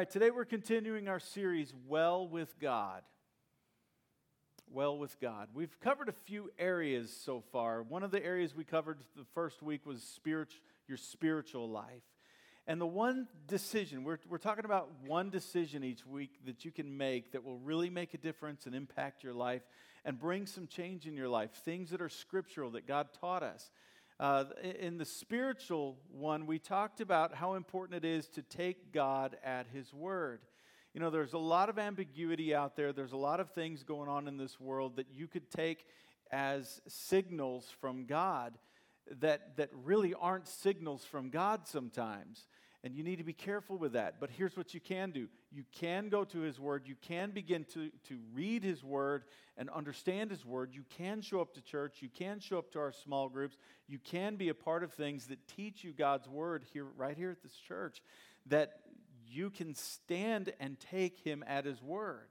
right, today we're continuing our series, Well with God. Well with God. We've covered a few areas so far. One of the areas we covered the first week was your spiritual life. And the one decision, we're, we're talking about one decision each week that you can make that will really make a difference and impact your life and bring some change in your life. Things that are scriptural that God taught us. Uh, in the spiritual one, we talked about how important it is to take God at His word. You know, there's a lot of ambiguity out there, there's a lot of things going on in this world that you could take as signals from God that, that really aren't signals from God sometimes. And you need to be careful with that. But here's what you can do you can go to His Word, you can begin to, to read His Word and understand His Word. You can show up to church, you can show up to our small groups, you can be a part of things that teach you God's Word here, right here at this church, that you can stand and take Him at His Word.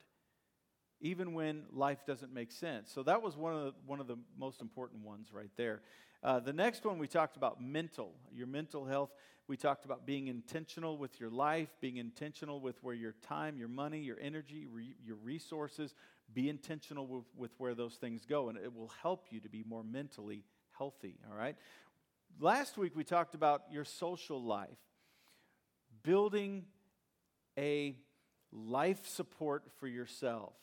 Even when life doesn't make sense. So that was one of the, one of the most important ones right there. Uh, the next one we talked about mental, your mental health. We talked about being intentional with your life, being intentional with where your time, your money, your energy, re- your resources, be intentional with, with where those things go, and it will help you to be more mentally healthy, all right? Last week we talked about your social life, building a life support for yourself,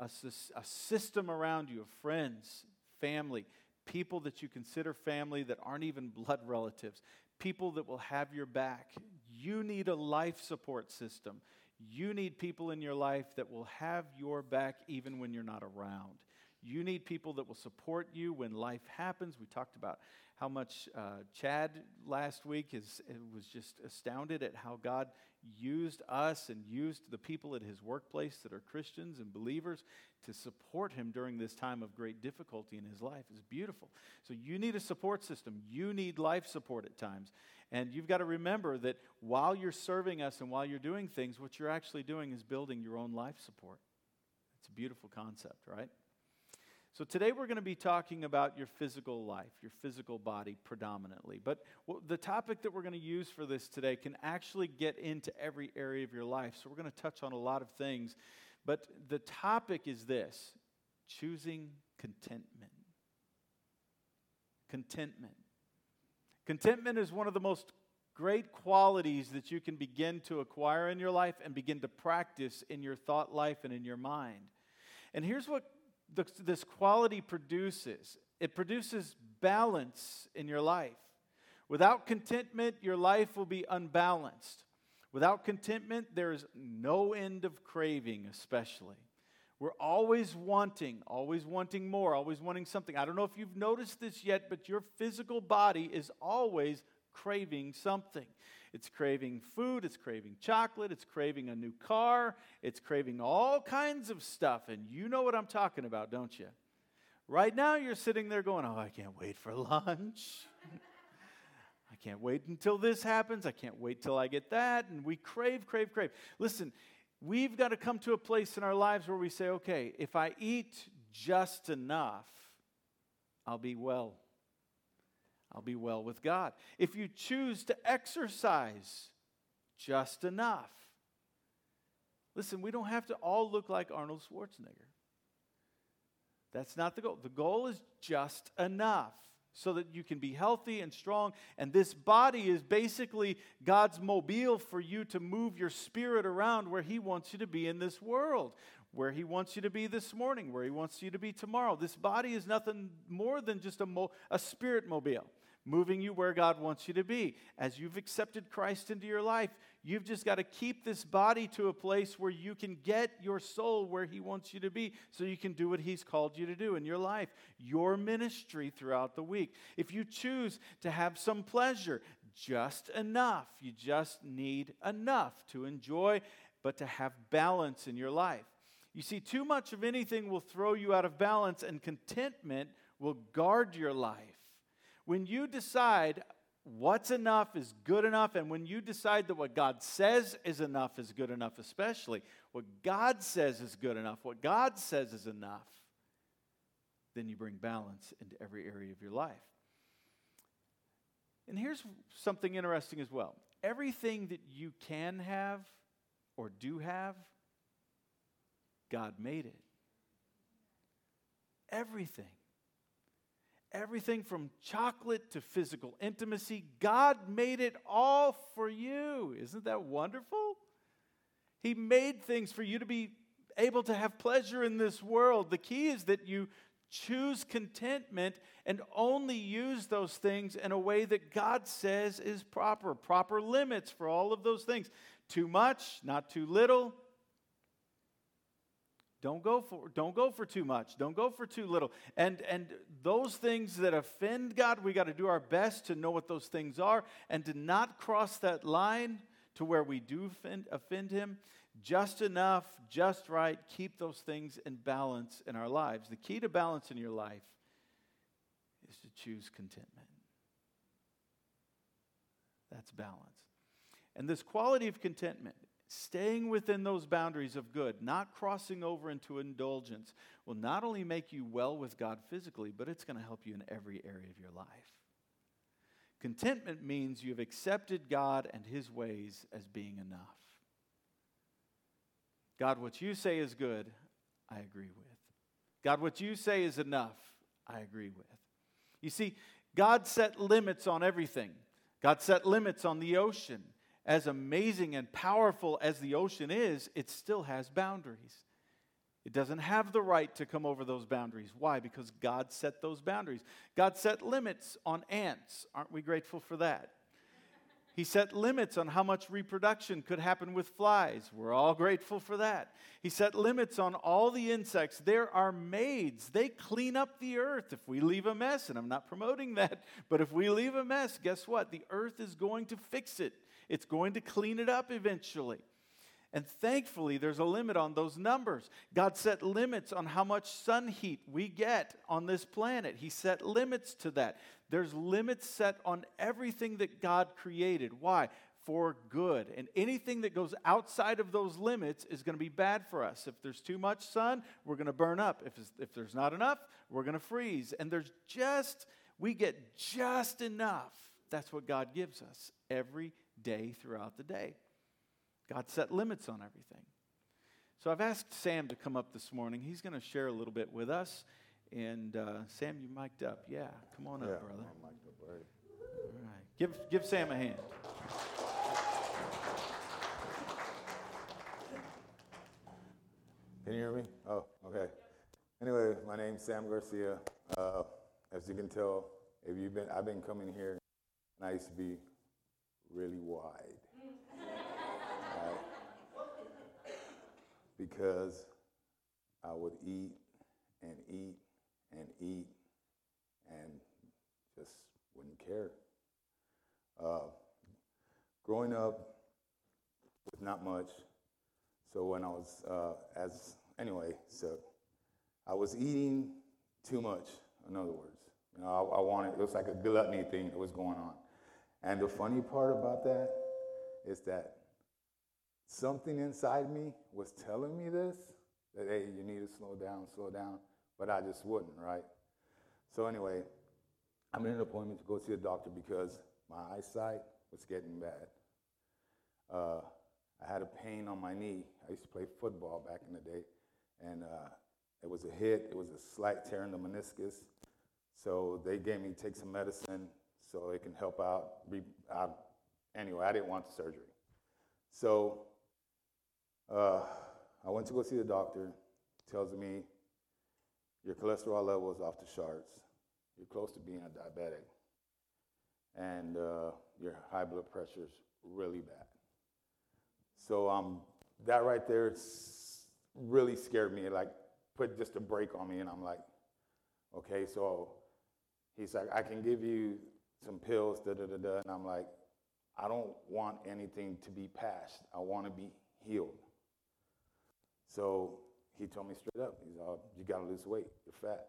a, a system around you of friends, family, people that you consider family that aren't even blood relatives, people that will have your back. You need a life support system. You need people in your life that will have your back even when you're not around. You need people that will support you when life happens. We talked about how much uh, Chad last week is, was just astounded at how God used us and used the people at his workplace that are Christians and believers to support him during this time of great difficulty in his life. It's beautiful. So you need a support system. You need life support at times. And you've got to remember that while you're serving us and while you're doing things, what you're actually doing is building your own life support. It's a beautiful concept, right? So, today we're going to be talking about your physical life, your physical body predominantly. But the topic that we're going to use for this today can actually get into every area of your life. So, we're going to touch on a lot of things. But the topic is this choosing contentment. Contentment. Contentment is one of the most great qualities that you can begin to acquire in your life and begin to practice in your thought life and in your mind. And here's what this quality produces it produces balance in your life. Without contentment, your life will be unbalanced. Without contentment, there's no end of craving, especially. We're always wanting, always wanting more, always wanting something. I don't know if you've noticed this yet, but your physical body is always craving something. It's craving food, it's craving chocolate, it's craving a new car, it's craving all kinds of stuff. And you know what I'm talking about, don't you? Right now, you're sitting there going, Oh, I can't wait for lunch. I can't wait until this happens. I can't wait till I get that. And we crave, crave, crave. Listen, we've got to come to a place in our lives where we say, okay, if I eat just enough, I'll be well. I'll be well with God. If you choose to exercise just enough, listen, we don't have to all look like Arnold Schwarzenegger. That's not the goal. The goal is just enough so that you can be healthy and strong. And this body is basically God's mobile for you to move your spirit around where He wants you to be in this world, where He wants you to be this morning, where He wants you to be tomorrow. This body is nothing more than just a, mo- a spirit mobile moving you where God wants you to be. As you've accepted Christ into your life, you've just got to keep this body to a place where you can get your soul where He wants you to be so you can do what He's called you to do in your life, your ministry throughout the week. If you choose to have some pleasure, just enough, you just need enough to enjoy, but to have balance in your life. You see, too much of anything will throw you out of balance, and contentment will guard your life. When you decide what's enough is good enough, and when you decide that what God says is enough is good enough, especially what God says is good enough, what God says is enough, then you bring balance into every area of your life. And here's something interesting as well everything that you can have or do have, God made it. Everything. Everything from chocolate to physical intimacy, God made it all for you. Isn't that wonderful? He made things for you to be able to have pleasure in this world. The key is that you choose contentment and only use those things in a way that God says is proper, proper limits for all of those things. Too much, not too little, don't go for don't go for too much. Don't go for too little. And and those things that offend God, we got to do our best to know what those things are and to not cross that line to where we do offend, offend him. Just enough, just right. Keep those things in balance in our lives. The key to balance in your life is to choose contentment. That's balance. And this quality of contentment Staying within those boundaries of good, not crossing over into indulgence, will not only make you well with God physically, but it's going to help you in every area of your life. Contentment means you've accepted God and His ways as being enough. God, what you say is good, I agree with. God, what you say is enough, I agree with. You see, God set limits on everything. God set limits on the ocean as amazing and powerful as the ocean is, it still has boundaries. It doesn't have the right to come over those boundaries. Why? Because God set those boundaries. God set limits on ants. Aren't we grateful for that? He set limits on how much reproduction could happen with flies. We're all grateful for that. He set limits on all the insects. There are maids. They clean up the earth if we leave a mess. And I'm not promoting that, but if we leave a mess, guess what? The earth is going to fix it. It's going to clean it up eventually. And thankfully, there's a limit on those numbers. God set limits on how much sun heat we get on this planet. He set limits to that. There's limits set on everything that God created. Why? For good. And anything that goes outside of those limits is going to be bad for us. If there's too much sun, we're going to burn up. If, if there's not enough, we're going to freeze. And there's just, we get just enough. That's what God gives us every day throughout the day. God set limits on everything. So I've asked Sam to come up this morning. He's going to share a little bit with us. And uh, Sam, you mic'd up. Yeah, come on yeah, up, brother. I'm mic'd up, right. All right. Give, give Sam a hand. Can you hear me? Oh, okay. Anyway, my name's Sam Garcia. Uh, as you can tell, if you've been, I've been coming here, and I used to be really wide. right? Because I would eat and eat and eat and just wouldn't care. Uh, growing up with not much, so when I was, uh, as, anyway, so I was eating too much, in other words. You know, I, I wanted, it was like a gluttony thing that was going on. And the funny part about that is that something inside me was telling me this that, hey, you need to slow down, slow down. But I just wouldn't, right? So, anyway, I made an appointment to go see a doctor because my eyesight was getting bad. Uh, I had a pain on my knee. I used to play football back in the day, and uh, it was a hit. It was a slight tear in the meniscus. So they gave me take some medicine so it can help out. anyway, I didn't want the surgery. So uh, I went to go see the doctor. Tells me your cholesterol level is off the charts. You're close to being a diabetic. And uh, your high blood pressure is really bad. So um, that right there really scared me. Like put just a break on me, and I'm like, okay, so he's like, I can give you some pills, da da da da. And I'm like, I don't want anything to be passed. I want to be healed. So he told me straight up, he's all, you got to lose weight. You're fat.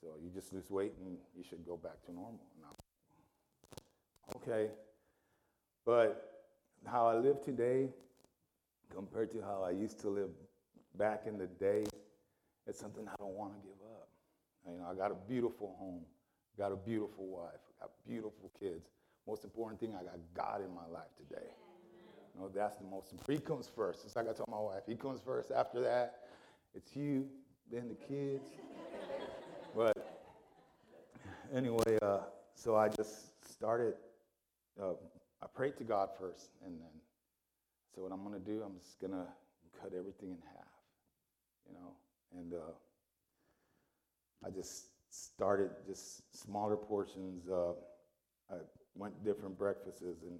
So you just lose weight and you should go back to normal. okay. But how I live today compared to how I used to live back in the day, it's something I don't want to give up. You know, I got a beautiful home, got a beautiful wife, got beautiful kids. Most important thing, I got God in my life today. You know, that's the most. He comes first. It's like I told my wife. He comes first. After that, it's you, then the kids. but anyway, uh, so I just started. Uh, I prayed to God first, and then so what I'm going to do, I'm just going to cut everything in half, you know, and uh, I just started just smaller portions. Uh, I went different breakfasts, and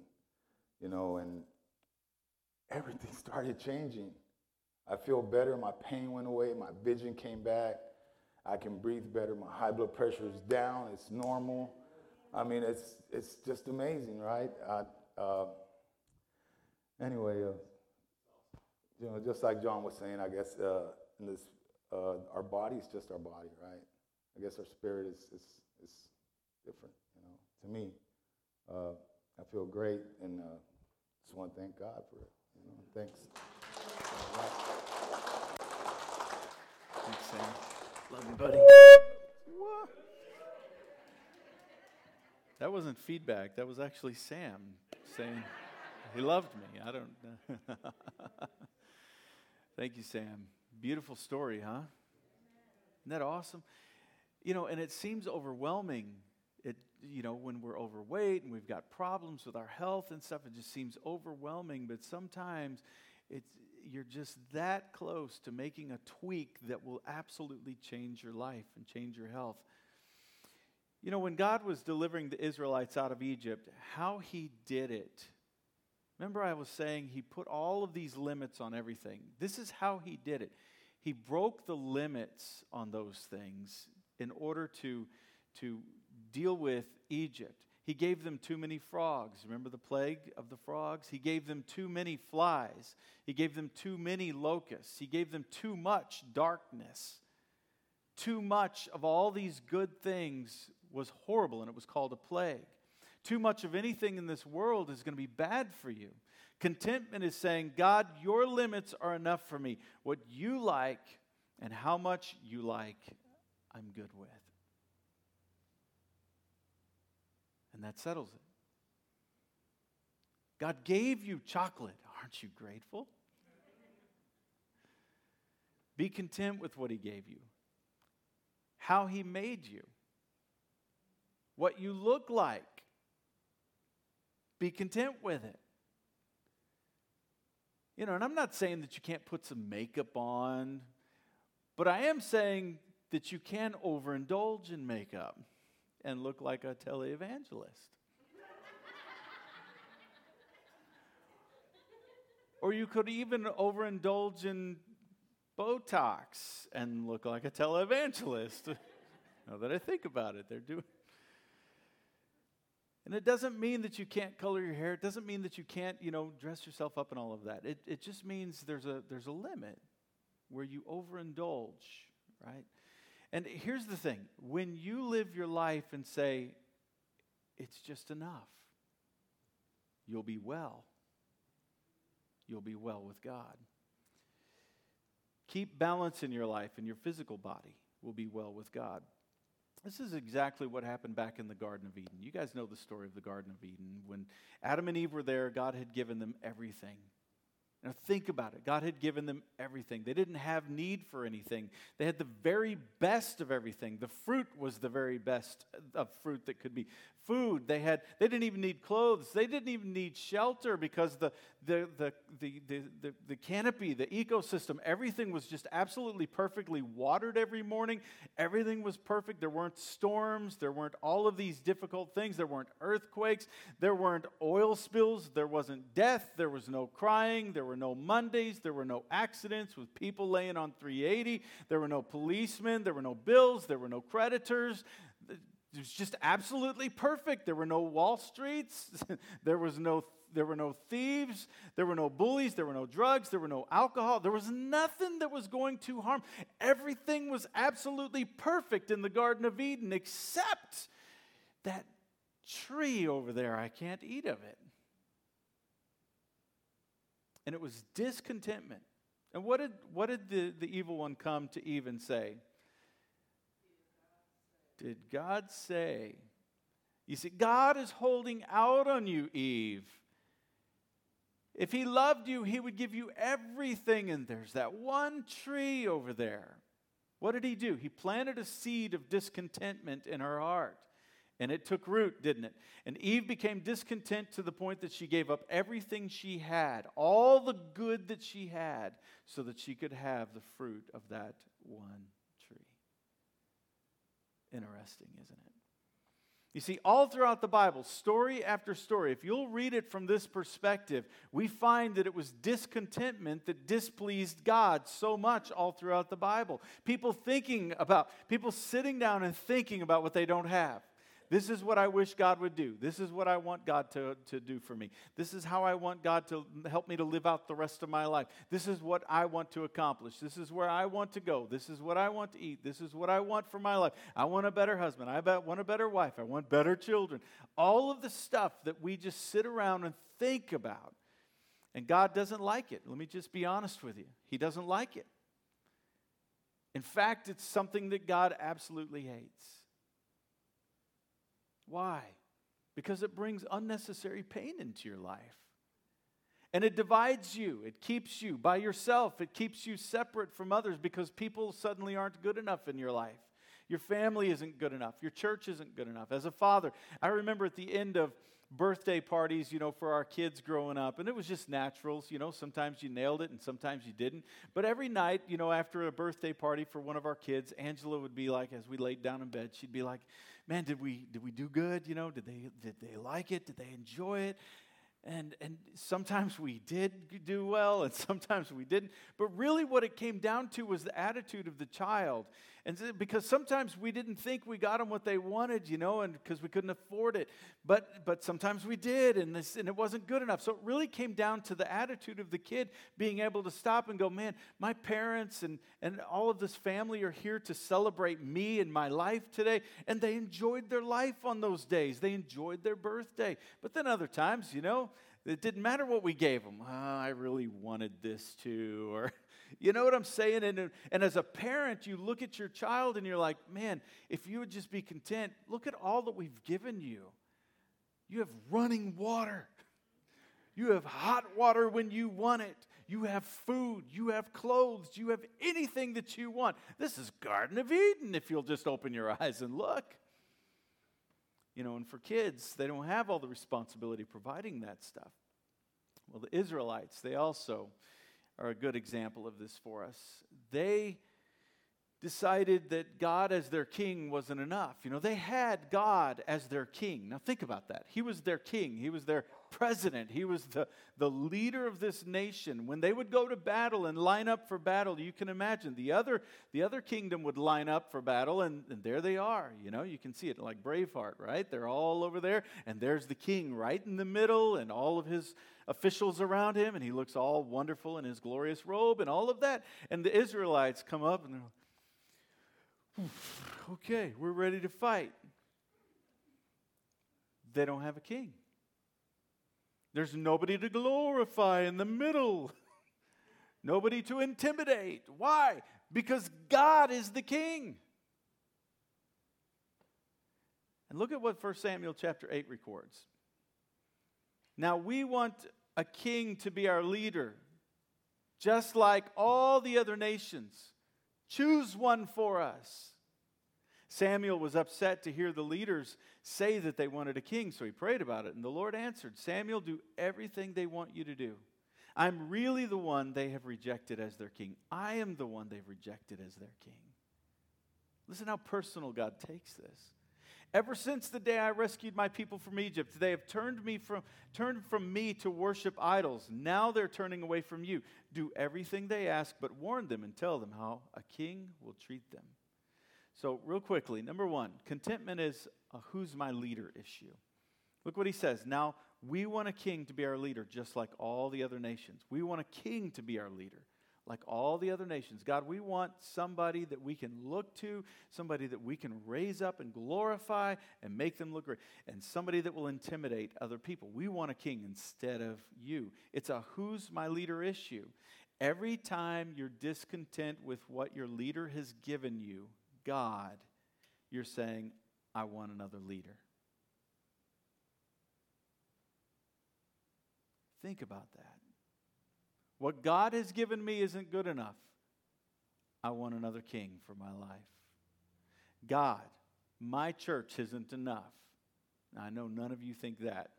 you know, and everything started changing. I feel better. My pain went away. My vision came back. I can breathe better. My high blood pressure is down. It's normal. I mean, it's it's just amazing, right? I, uh, anyway, uh, you know, just like John was saying, I guess uh, in this, uh, our body is just our body, right? I guess our spirit is is, is different. You know, to me, uh, I feel great, and uh, just want to thank God for it. You know, thanks. Thanks, Sam. Love you, buddy. That wasn't feedback. That was actually Sam saying he loved me. I don't. Thank you, Sam. Beautiful story, huh? Isn't that awesome? You know, and it seems overwhelming. It, you know, when we're overweight and we've got problems with our health and stuff, it just seems overwhelming. But sometimes it's you're just that close to making a tweak that will absolutely change your life and change your health. You know, when God was delivering the Israelites out of Egypt, how he did it. Remember, I was saying he put all of these limits on everything. This is how he did it. He broke the limits on those things in order to, to deal with Egypt. He gave them too many frogs. Remember the plague of the frogs? He gave them too many flies. He gave them too many locusts. He gave them too much darkness. Too much of all these good things was horrible, and it was called a plague. Too much of anything in this world is going to be bad for you. Contentment is saying, God, your limits are enough for me. What you like and how much you like, I'm good with. And that settles it. God gave you chocolate. Aren't you grateful? Be content with what He gave you, how He made you, what you look like. Be content with it. You know, and I'm not saying that you can't put some makeup on, but I am saying that you can overindulge in makeup and look like a televangelist. or you could even overindulge in Botox and look like a televangelist. now that I think about it, they're doing. And it doesn't mean that you can't color your hair. It doesn't mean that you can't, you know, dress yourself up and all of that. It, it just means there's a, there's a limit where you overindulge, right? And here's the thing when you live your life and say, it's just enough, you'll be well. You'll be well with God. Keep balance in your life, and your physical body will be well with God. This is exactly what happened back in the Garden of Eden. You guys know the story of the Garden of Eden. When Adam and Eve were there, God had given them everything. Now, think about it. God had given them everything. They didn't have need for anything. They had the very best of everything. The fruit was the very best of fruit that could be. Food, they had, they didn't even need clothes. They didn't even need shelter because the, the, the, the, the, the, the canopy, the ecosystem, everything was just absolutely perfectly watered every morning. Everything was perfect. There weren't storms. There weren't all of these difficult things. There weren't earthquakes. There weren't oil spills. There wasn't death. There was no crying. There were no Mondays. There were no accidents with people laying on 380. There were no policemen. There were no bills. There were no creditors. It was just absolutely perfect. There were no Wall Streets. there was no there were no thieves, there were no bullies, there were no drugs, there were no alcohol. There was nothing that was going to harm. Everything was absolutely perfect in the Garden of Eden except that tree over there. I can't eat of it. And it was discontentment. And what did, what did the, the evil one come to Eve and say? Did God say? You see, God is holding out on you, Eve. If he loved you, he would give you everything. And there's that one tree over there. What did he do? He planted a seed of discontentment in her heart. And it took root, didn't it? And Eve became discontent to the point that she gave up everything she had, all the good that she had, so that she could have the fruit of that one. Interesting, isn't it? You see, all throughout the Bible, story after story, if you'll read it from this perspective, we find that it was discontentment that displeased God so much all throughout the Bible. People thinking about, people sitting down and thinking about what they don't have. This is what I wish God would do. This is what I want God to, to do for me. This is how I want God to help me to live out the rest of my life. This is what I want to accomplish. This is where I want to go. This is what I want to eat. This is what I want for my life. I want a better husband. I want a better wife. I want better children. All of the stuff that we just sit around and think about. And God doesn't like it. Let me just be honest with you. He doesn't like it. In fact, it's something that God absolutely hates. Why? Because it brings unnecessary pain into your life. And it divides you. It keeps you by yourself. It keeps you separate from others because people suddenly aren't good enough in your life. Your family isn't good enough. Your church isn't good enough. As a father, I remember at the end of birthday parties, you know, for our kids growing up. And it was just naturals, you know, sometimes you nailed it and sometimes you didn't. But every night, you know, after a birthday party for one of our kids, Angela would be like, as we laid down in bed, she'd be like, man, did we, did we do good? You know, did they, did they like it? Did they enjoy it? And, and sometimes we did do well, and sometimes we didn't. But really, what it came down to was the attitude of the child. And because sometimes we didn't think we got them what they wanted, you know, and because we couldn't afford it. But, but sometimes we did, and, this, and it wasn't good enough. So it really came down to the attitude of the kid being able to stop and go, man, my parents and, and all of this family are here to celebrate me and my life today. And they enjoyed their life on those days, they enjoyed their birthday. But then other times, you know, it didn't matter what we gave them. Oh, ah, I really wanted this too, or you know what I'm saying? And, and as a parent, you look at your child and you're like, man, if you would just be content, look at all that we've given you. You have running water. You have hot water when you want it. You have food. You have clothes. You have anything that you want. This is Garden of Eden if you'll just open your eyes and look. You know, and for kids, they don't have all the responsibility providing that stuff. Well, the Israelites, they also are a good example of this for us. They decided that God as their king wasn't enough. You know, they had God as their king. Now, think about that. He was their king, He was their president, He was the, the leader of this nation. When they would go to battle and line up for battle, you can imagine the other, the other kingdom would line up for battle, and, and there they are. You know, you can see it like Braveheart, right? They're all over there, and there's the king right in the middle, and all of his officials around him, and he looks all wonderful in his glorious robe and all of that. And the Israelites come up and they're like, okay, we're ready to fight. They don't have a king. There's nobody to glorify in the middle, nobody to intimidate. Why? Because God is the king. And look at what 1 Samuel chapter 8 records. Now, we want a king to be our leader, just like all the other nations. Choose one for us. Samuel was upset to hear the leaders say that they wanted a king, so he prayed about it. And the Lord answered Samuel, do everything they want you to do. I'm really the one they have rejected as their king. I am the one they've rejected as their king. Listen how personal God takes this. Ever since the day I rescued my people from Egypt, they have turned me from turned from me to worship idols. Now they're turning away from you. Do everything they ask, but warn them and tell them how a king will treat them. So, real quickly, number one, contentment is a who's my leader issue. Look what he says. Now, we want a king to be our leader, just like all the other nations. We want a king to be our leader like all the other nations. God, we want somebody that we can look to, somebody that we can raise up and glorify and make them look great, and somebody that will intimidate other people. We want a king instead of you. It's a who's my leader issue. Every time you're discontent with what your leader has given you, God, you're saying, I want another leader. Think about that. What God has given me isn't good enough. I want another king for my life. God, my church isn't enough. Now, I know none of you think that,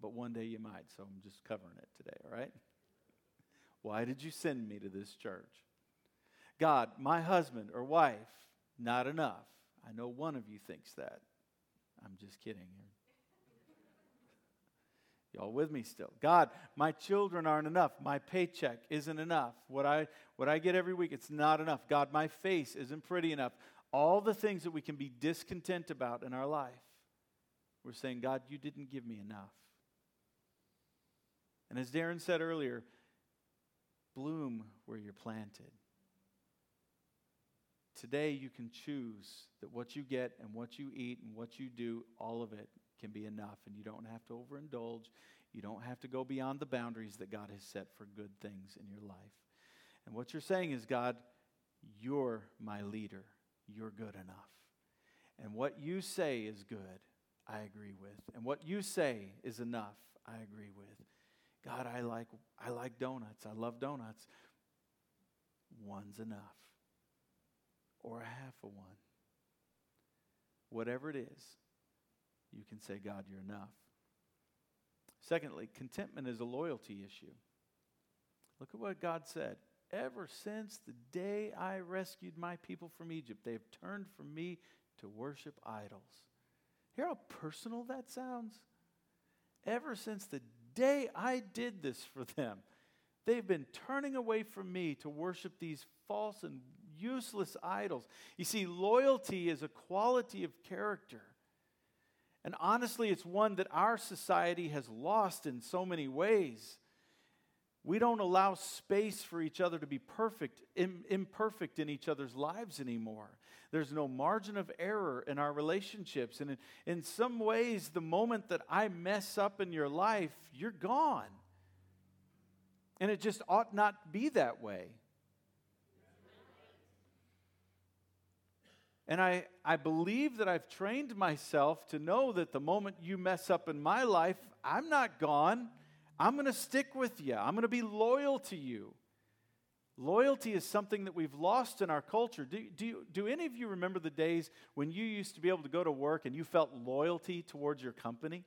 but one day you might, so I'm just covering it today, all right? Why did you send me to this church? God, my husband or wife, not enough. I know one of you thinks that. I'm just kidding. Y'all with me still? God, my children aren't enough. My paycheck isn't enough. What I, what I get every week, it's not enough. God, my face isn't pretty enough. All the things that we can be discontent about in our life, we're saying, God, you didn't give me enough. And as Darren said earlier, bloom where you're planted. Today, you can choose that what you get and what you eat and what you do, all of it can be enough. And you don't have to overindulge. You don't have to go beyond the boundaries that God has set for good things in your life. And what you're saying is, God, you're my leader. You're good enough. And what you say is good, I agree with. And what you say is enough, I agree with. God, I like, I like donuts. I love donuts. One's enough or a half a one. Whatever it is, you can say, God, you're enough. Secondly, contentment is a loyalty issue. Look at what God said. Ever since the day I rescued my people from Egypt, they have turned from me to worship idols. Hear how personal that sounds? Ever since the day I did this for them, they've been turning away from me to worship these false and useless idols. You see, loyalty is a quality of character. And honestly, it's one that our society has lost in so many ways. We don't allow space for each other to be perfect, Im- imperfect in each other's lives anymore. There's no margin of error in our relationships. And in, in some ways, the moment that I mess up in your life, you're gone. And it just ought not be that way. And I, I believe that I've trained myself to know that the moment you mess up in my life, I'm not gone. I'm going to stick with you. I'm going to be loyal to you. Loyalty is something that we've lost in our culture. Do, do, do any of you remember the days when you used to be able to go to work and you felt loyalty towards your company?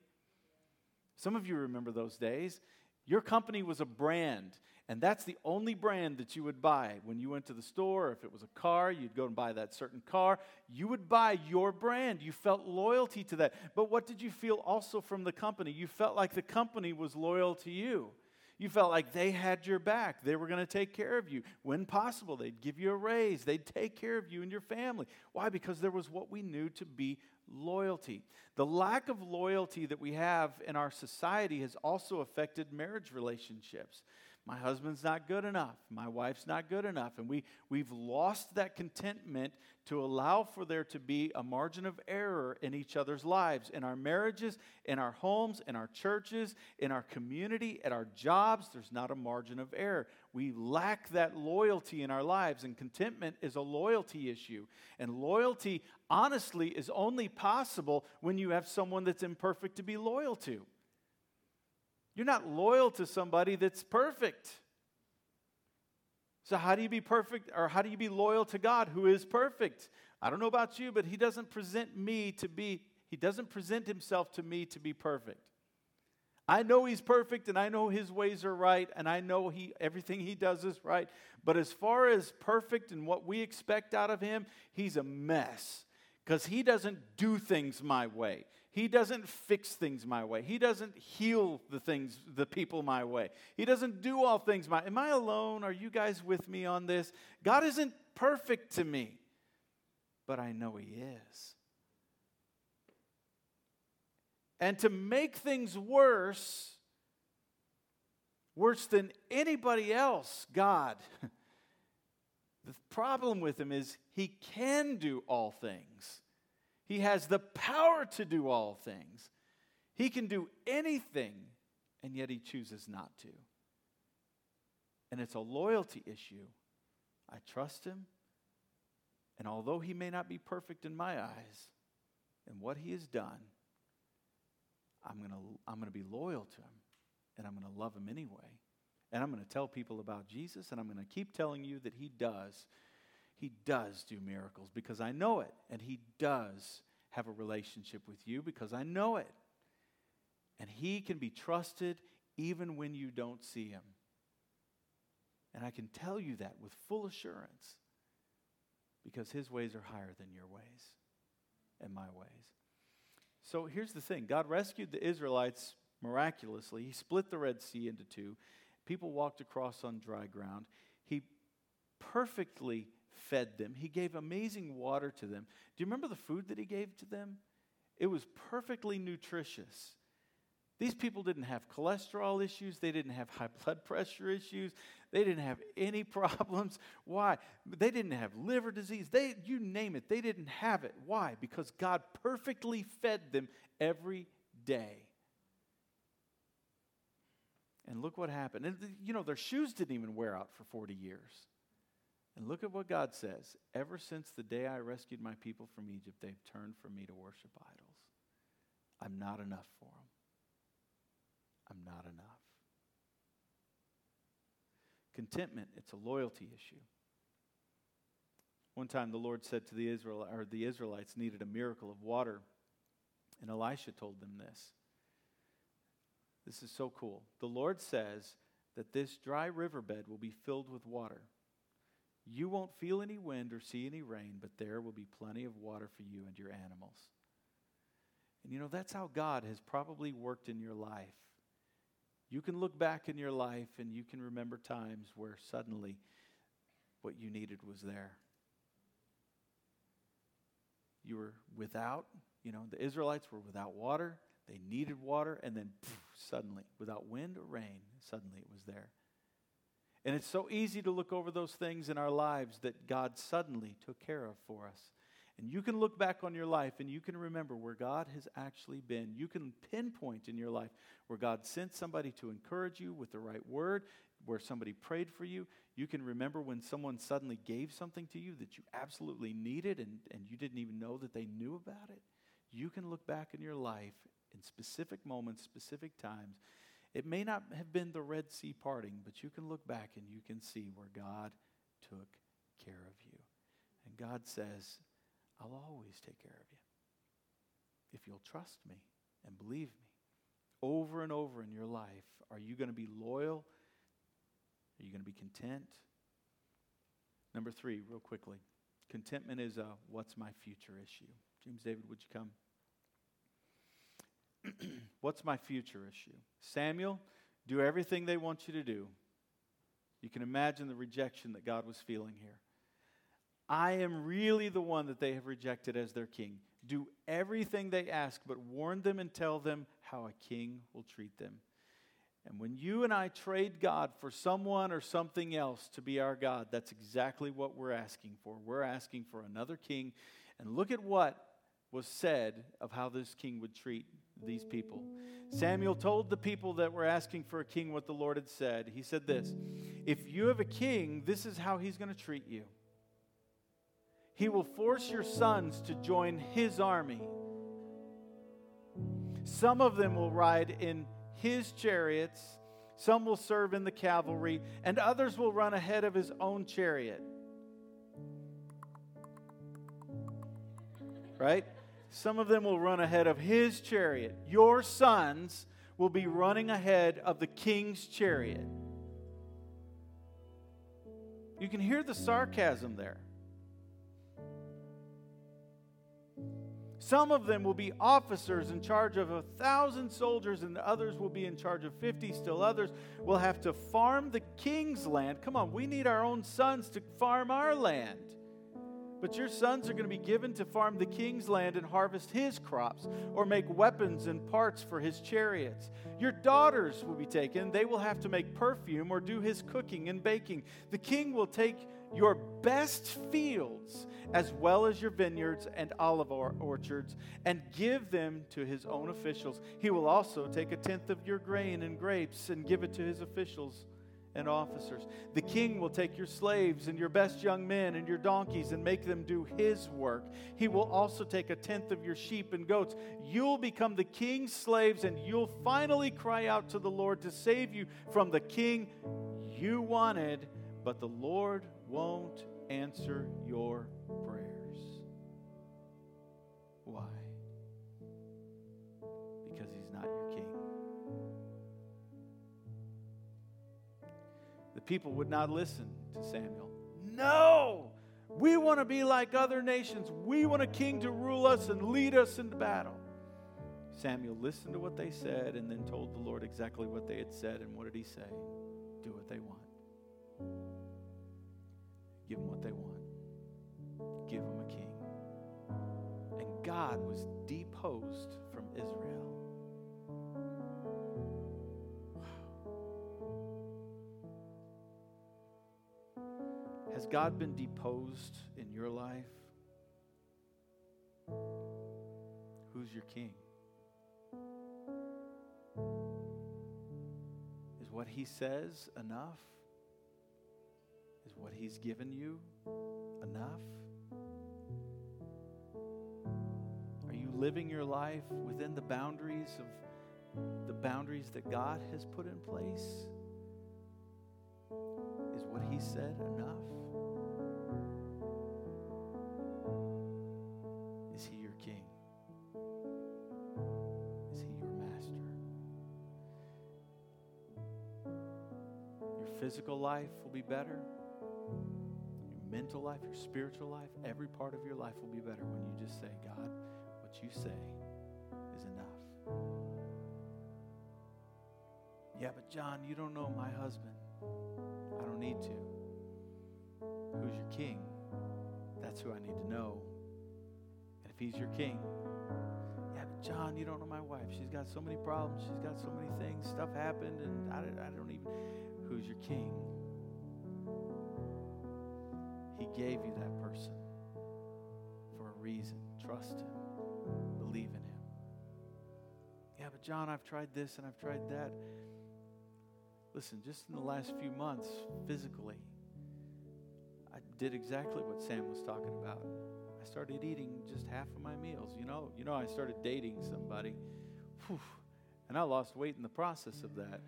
Some of you remember those days. Your company was a brand, and that's the only brand that you would buy. When you went to the store, if it was a car, you'd go and buy that certain car. You would buy your brand. You felt loyalty to that. But what did you feel also from the company? You felt like the company was loyal to you. You felt like they had your back. They were going to take care of you. When possible, they'd give you a raise. They'd take care of you and your family. Why? Because there was what we knew to be loyalty. The lack of loyalty that we have in our society has also affected marriage relationships my husband's not good enough, my wife's not good enough. And we, we've lost that contentment to allow for there to be a margin of error in each other's lives, in our marriages, in our homes, in our churches, in our community, at our jobs. There's not a margin of error. We lack that loyalty in our lives, and contentment is a loyalty issue. And loyalty, honestly, is only possible when you have someone that's imperfect to be loyal to. You're not loyal to somebody that's perfect. So, how do you be perfect or how do you be loyal to God who is perfect? I don't know about you, but He doesn't present me to be, He doesn't present Himself to me to be perfect. I know He's perfect and I know His ways are right and I know he, everything He does is right. But as far as perfect and what we expect out of Him, He's a mess because He doesn't do things my way. He doesn't fix things my way. He doesn't heal the things, the people my way. He doesn't do all things my Am I alone? Are you guys with me on this? God isn't perfect to me, but I know He is. And to make things worse, worse than anybody else, God, the problem with Him is He can do all things. He has the power to do all things. He can do anything, and yet he chooses not to. And it's a loyalty issue. I trust him, and although he may not be perfect in my eyes and what he has done, I'm going to I'm going to be loyal to him, and I'm going to love him anyway. And I'm going to tell people about Jesus, and I'm going to keep telling you that He does. He does do miracles because I know it, and He does have a relationship with you because I know it. And He can be trusted even when you don't see Him. And I can tell you that with full assurance because His ways are higher than your ways and my ways. So here's the thing God rescued the Israelites miraculously. He split the Red Sea into two. People walked across on dry ground. He perfectly fed them. He gave amazing water to them. Do you remember the food that he gave to them? It was perfectly nutritious. These people didn't have cholesterol issues. They didn't have high blood pressure issues. They didn't have any problems. Why? They didn't have liver disease. They, you name it, they didn't have it. Why? Because God perfectly fed them every day. And look what happened. And, you know, their shoes didn't even wear out for 40 years. And look at what God says. Ever since the day I rescued my people from Egypt, they've turned from me to worship idols. I'm not enough for them. I'm not enough. Contentment, it's a loyalty issue. One time the Lord said to the Israel or the Israelites needed a miracle of water, and Elisha told them this. This is so cool. The Lord says that this dry riverbed will be filled with water. You won't feel any wind or see any rain, but there will be plenty of water for you and your animals. And you know, that's how God has probably worked in your life. You can look back in your life and you can remember times where suddenly what you needed was there. You were without, you know, the Israelites were without water. They needed water, and then poof, suddenly, without wind or rain, suddenly it was there. And it's so easy to look over those things in our lives that God suddenly took care of for us. And you can look back on your life and you can remember where God has actually been. You can pinpoint in your life where God sent somebody to encourage you with the right word, where somebody prayed for you. You can remember when someone suddenly gave something to you that you absolutely needed and, and you didn't even know that they knew about it. You can look back in your life in specific moments, specific times. It may not have been the Red Sea parting, but you can look back and you can see where God took care of you. And God says, I'll always take care of you if you'll trust me and believe me. Over and over in your life, are you going to be loyal? Are you going to be content? Number three, real quickly contentment is a what's my future issue. James David, would you come? what's my future issue? Samuel, do everything they want you to do. You can imagine the rejection that God was feeling here. I am really the one that they have rejected as their king. Do everything they ask, but warn them and tell them how a king will treat them. And when you and I trade God for someone or something else to be our God, that's exactly what we're asking for. We're asking for another king. And look at what was said of how this king would treat these people. Samuel told the people that were asking for a king what the Lord had said. He said this If you have a king, this is how he's going to treat you. He will force your sons to join his army. Some of them will ride in his chariots, some will serve in the cavalry, and others will run ahead of his own chariot. Right? Some of them will run ahead of his chariot. Your sons will be running ahead of the king's chariot. You can hear the sarcasm there. Some of them will be officers in charge of a thousand soldiers, and others will be in charge of 50. Still others will have to farm the king's land. Come on, we need our own sons to farm our land. But your sons are going to be given to farm the king's land and harvest his crops, or make weapons and parts for his chariots. Your daughters will be taken. They will have to make perfume or do his cooking and baking. The king will take your best fields as well as your vineyards and olive orchards, and give them to his own officials. He will also take a tenth of your grain and grapes and give it to his officials and officers. The king will take your slaves and your best young men and your donkeys and make them do his work. He will also take a tenth of your sheep and goats. You'll become the king's slaves, and you'll finally cry out to the Lord to save you from the king you wanted, but the Lord won't answer your prayers. Why? Because he's not your king. People would not listen to Samuel. No! We want to be like other nations. We want a king to rule us and lead us into battle. Samuel listened to what they said and then told the Lord exactly what they had said. And what did he say? Do what they want. Give them what they want. Give them a king. And God was deposed from Israel. Has God been deposed in your life? Who's your king? Is what he says enough? Is what he's given you enough? Are you living your life within the boundaries of the boundaries that God has put in place? Is what he said enough? Physical life will be better. Your mental life, your spiritual life, every part of your life will be better when you just say, God, what you say is enough. Yeah, but John, you don't know my husband. I don't need to. Who's your king? That's who I need to know. And if he's your king, yeah, but John, you don't know my wife. She's got so many problems. She's got so many things. Stuff happened, and I, I don't even. Who's your king? He gave you that person for a reason. Trust him, believe in him. Yeah, but John, I've tried this and I've tried that. Listen, just in the last few months, physically, I did exactly what Sam was talking about. I started eating just half of my meals. You know, you know, I started dating somebody, Whew, and I lost weight in the process of that.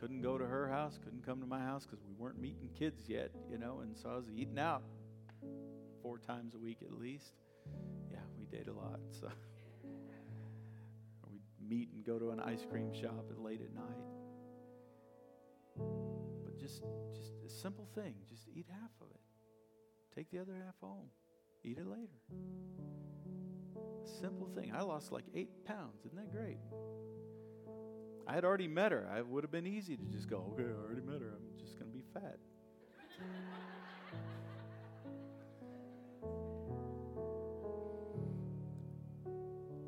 Couldn't go to her house, couldn't come to my house because we weren't meeting kids yet. You know, and so I was eating out four times a week at least. Yeah, we date a lot, so we'd meet and go to an ice cream shop at late at night. But just just a simple thing, just eat half of it. Take the other half home. Eat it later. A simple thing. I lost like eight pounds. Isn't that great? I had already met her. I would have been easy to just go, okay, I already met her. I'm just going to be fat.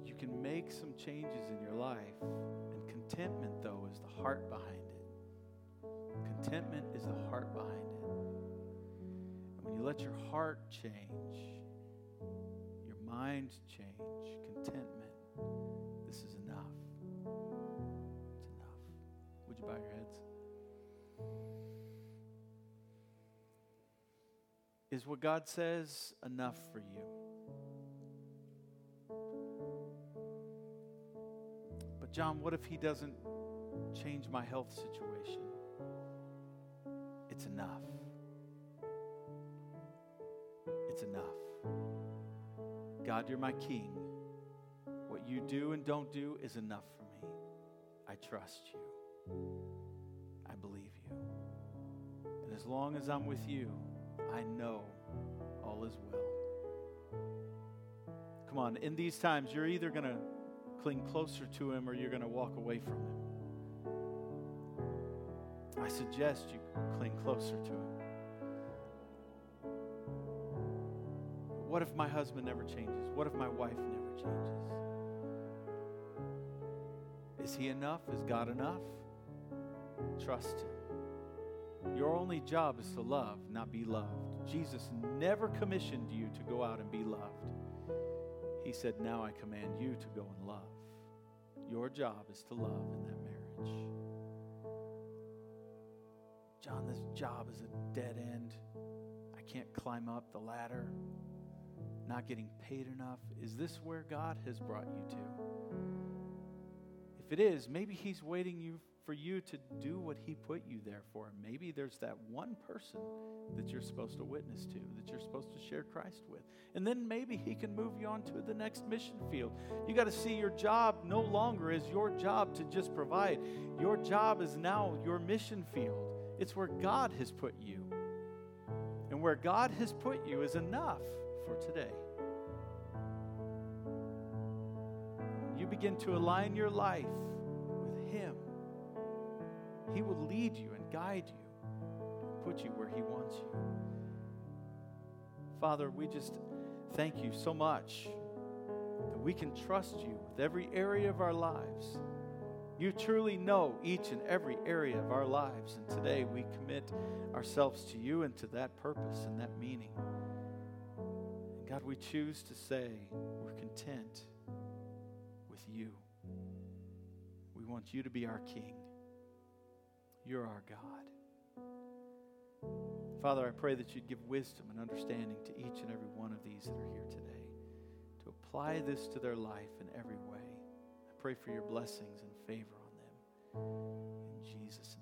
You can make some changes in your life. And contentment, though, is the heart behind it. Contentment is the heart behind it. And when you let your heart change, your mind change, contentment, this is You bow your heads? Is what God says enough for you? But, John, what if he doesn't change my health situation? It's enough. It's enough. God, you're my king. What you do and don't do is enough for me. I trust you. I believe you. And as long as I'm with you, I know all is well. Come on, in these times, you're either going to cling closer to Him or you're going to walk away from Him. I suggest you cling closer to Him. What if my husband never changes? What if my wife never changes? Is He enough? Is God enough? Trust Him. Your only job is to love, not be loved. Jesus never commissioned you to go out and be loved. He said, Now I command you to go and love. Your job is to love in that marriage. John, this job is a dead end. I can't climb up the ladder. Not getting paid enough. Is this where God has brought you to? If it is, maybe He's waiting you for you to do what He put you there for. Maybe there's that one person that you're supposed to witness to, that you're supposed to share Christ with. And then maybe He can move you on to the next mission field. You got to see your job no longer is your job to just provide, your job is now your mission field. It's where God has put you. And where God has put you is enough for today. You begin to align your life with Him he will lead you and guide you, put you where He wants you. Father, we just thank you so much that we can trust you with every area of our lives. You truly know each and every area of our lives, and today we commit ourselves to you and to that purpose and that meaning. God, we choose to say we're content with you. We want you to be our King. You're our God. Father, I pray that you'd give wisdom and understanding to each and every one of these that are here today to apply this to their life in every way. I pray for your blessings and favor on them. In Jesus' name.